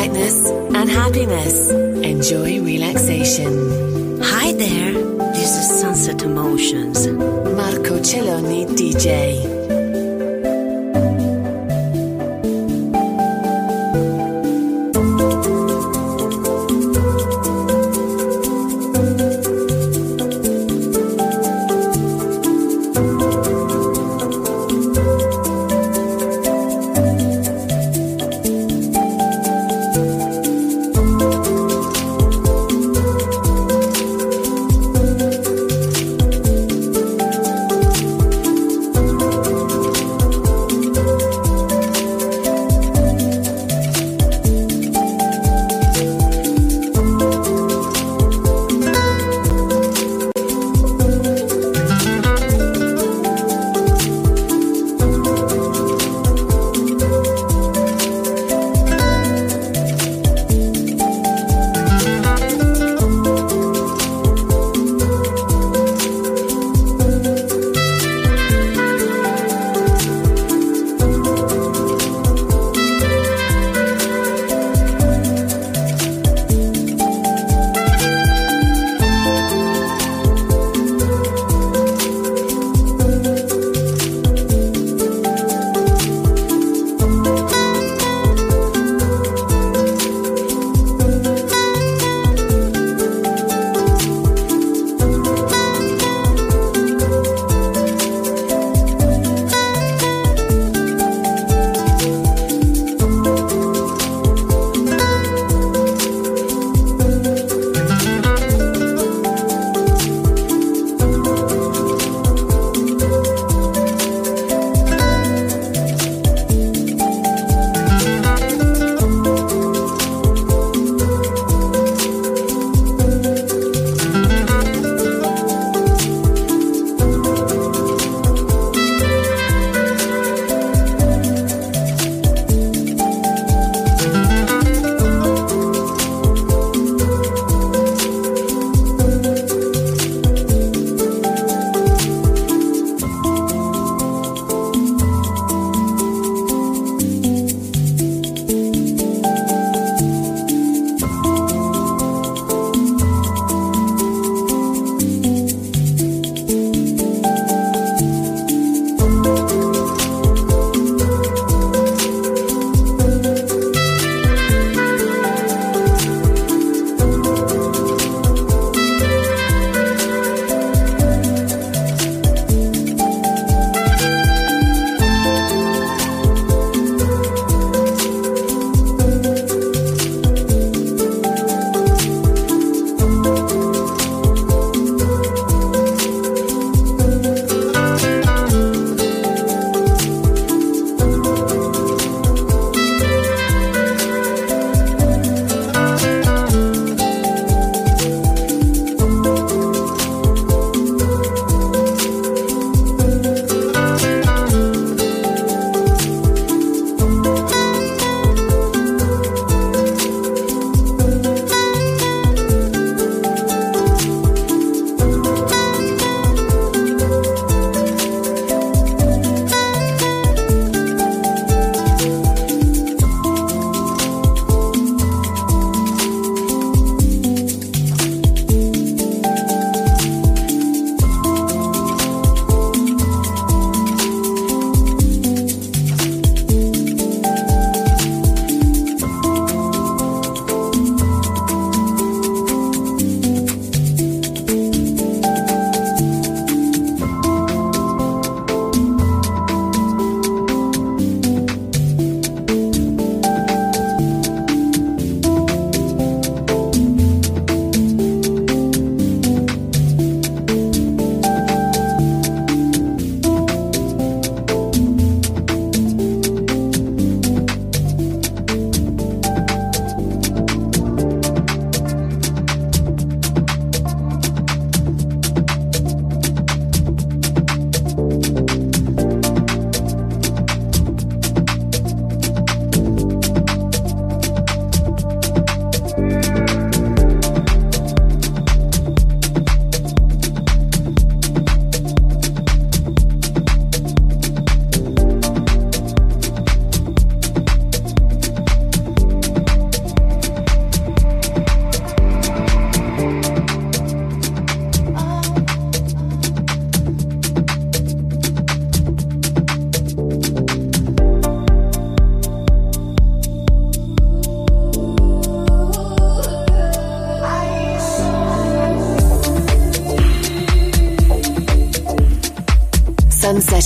lightness, and happiness. Enjoy relaxation. Hi there. This is Sunset Emotions. Marco Celloni DJ.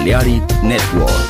Balearic Network.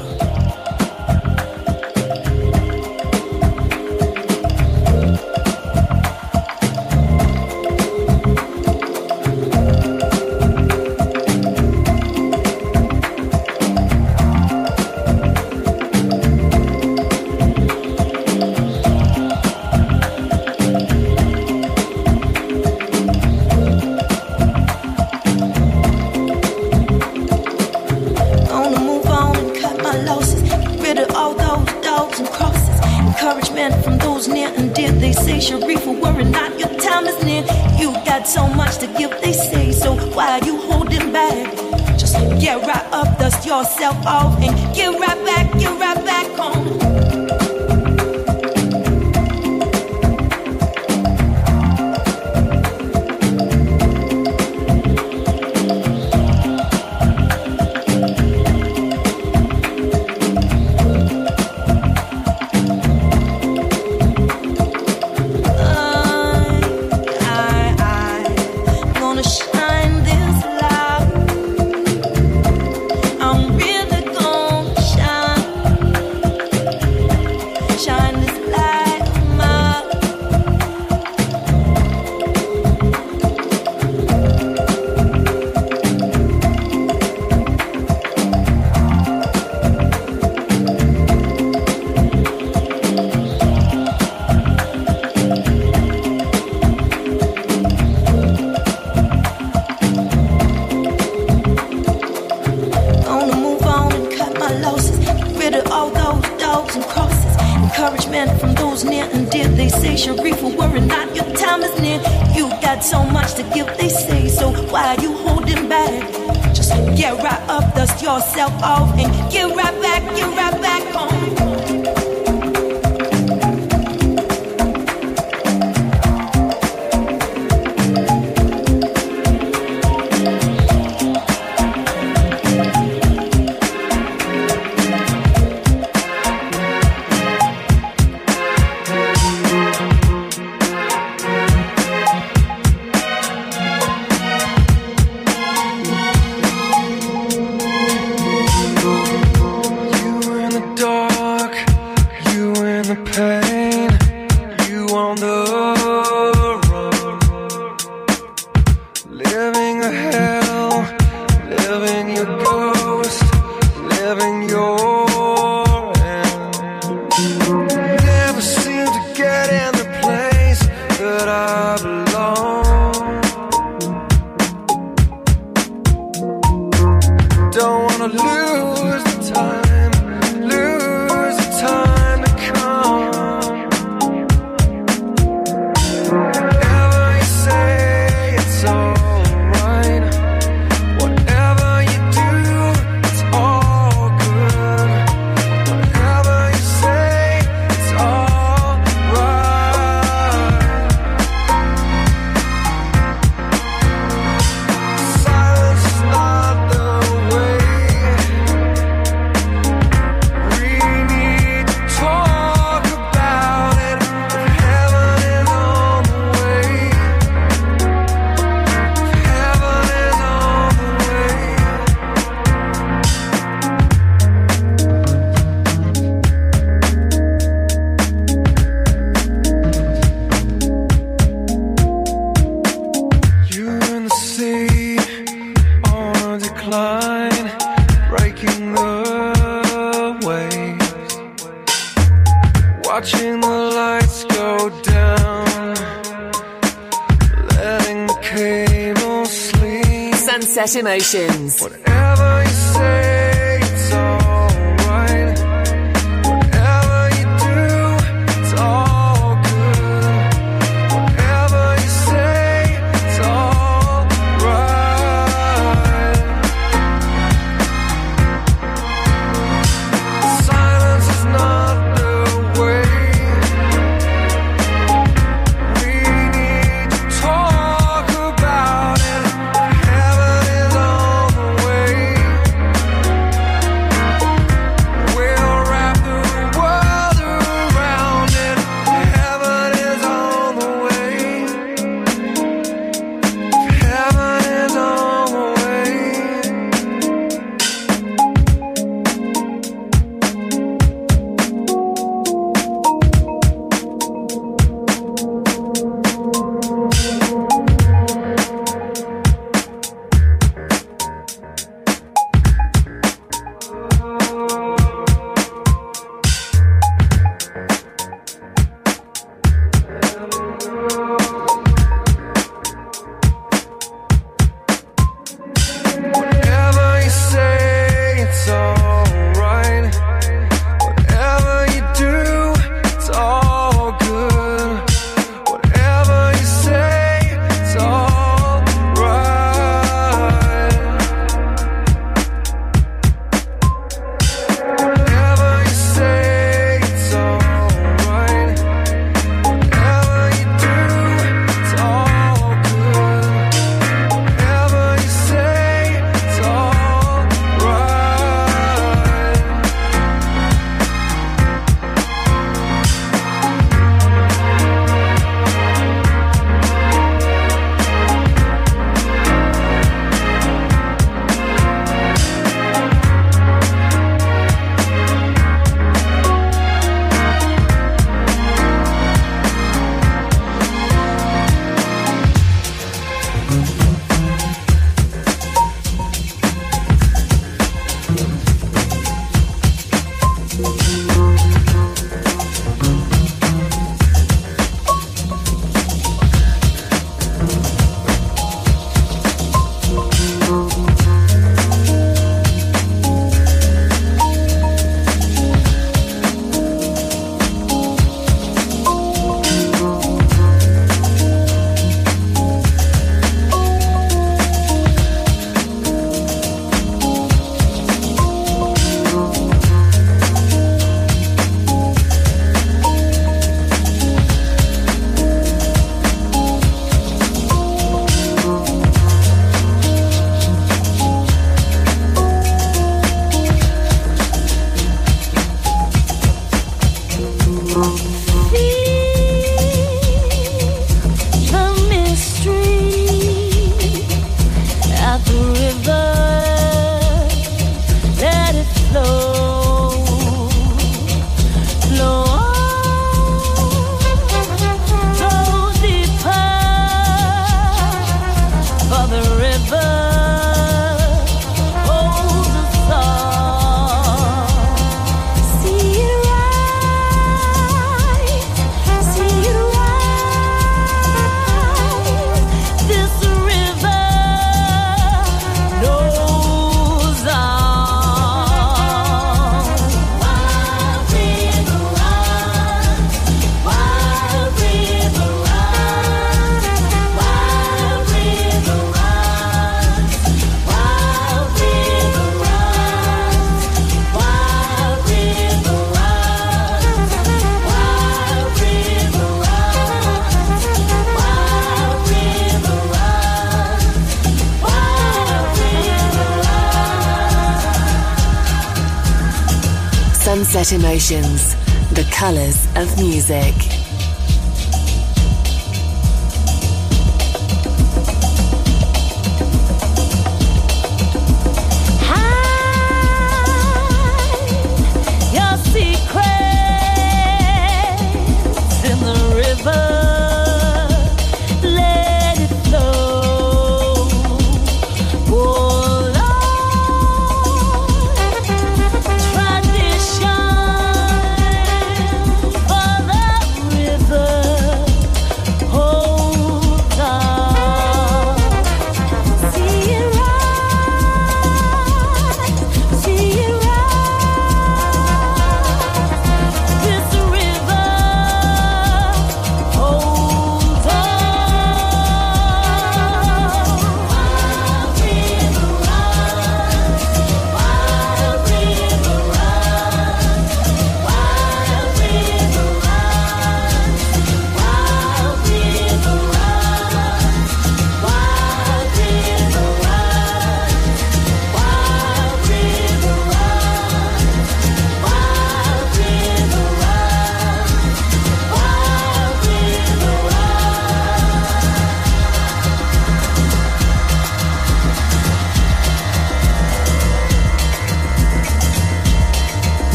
Emotions.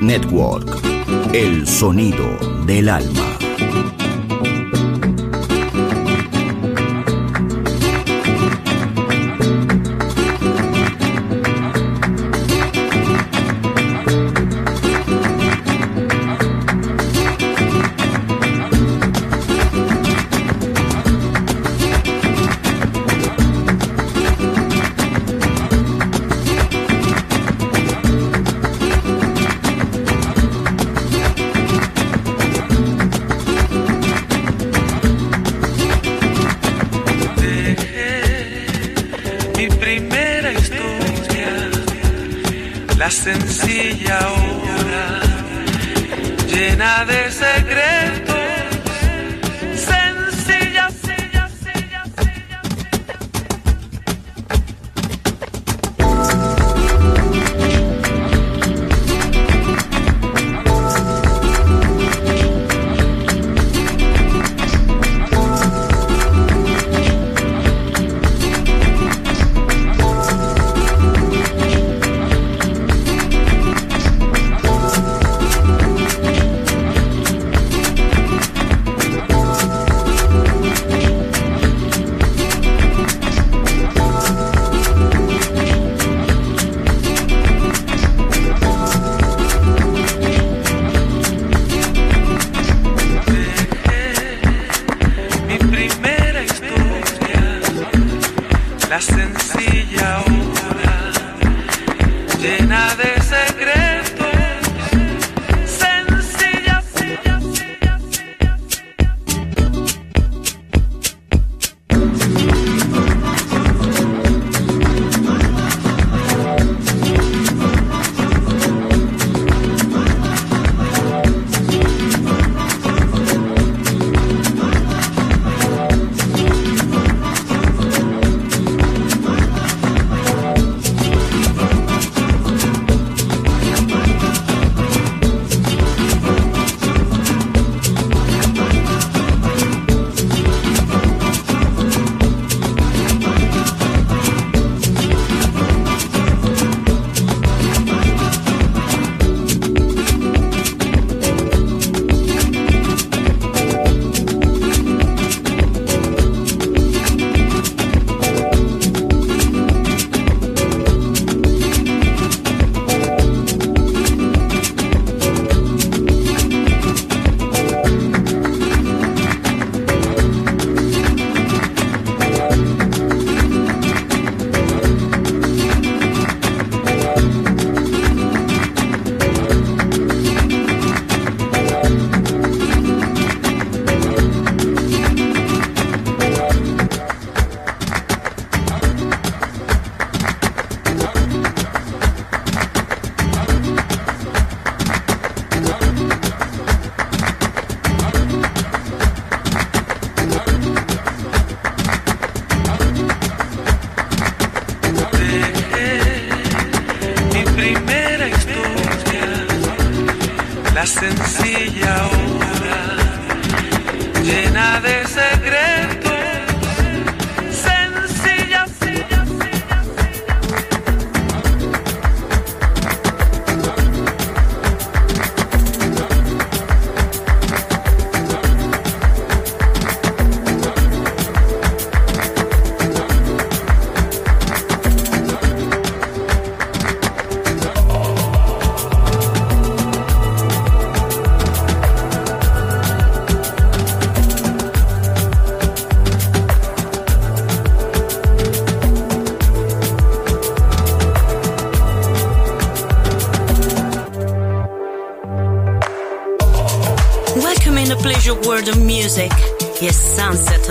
Network, el sonido del alma. segredo.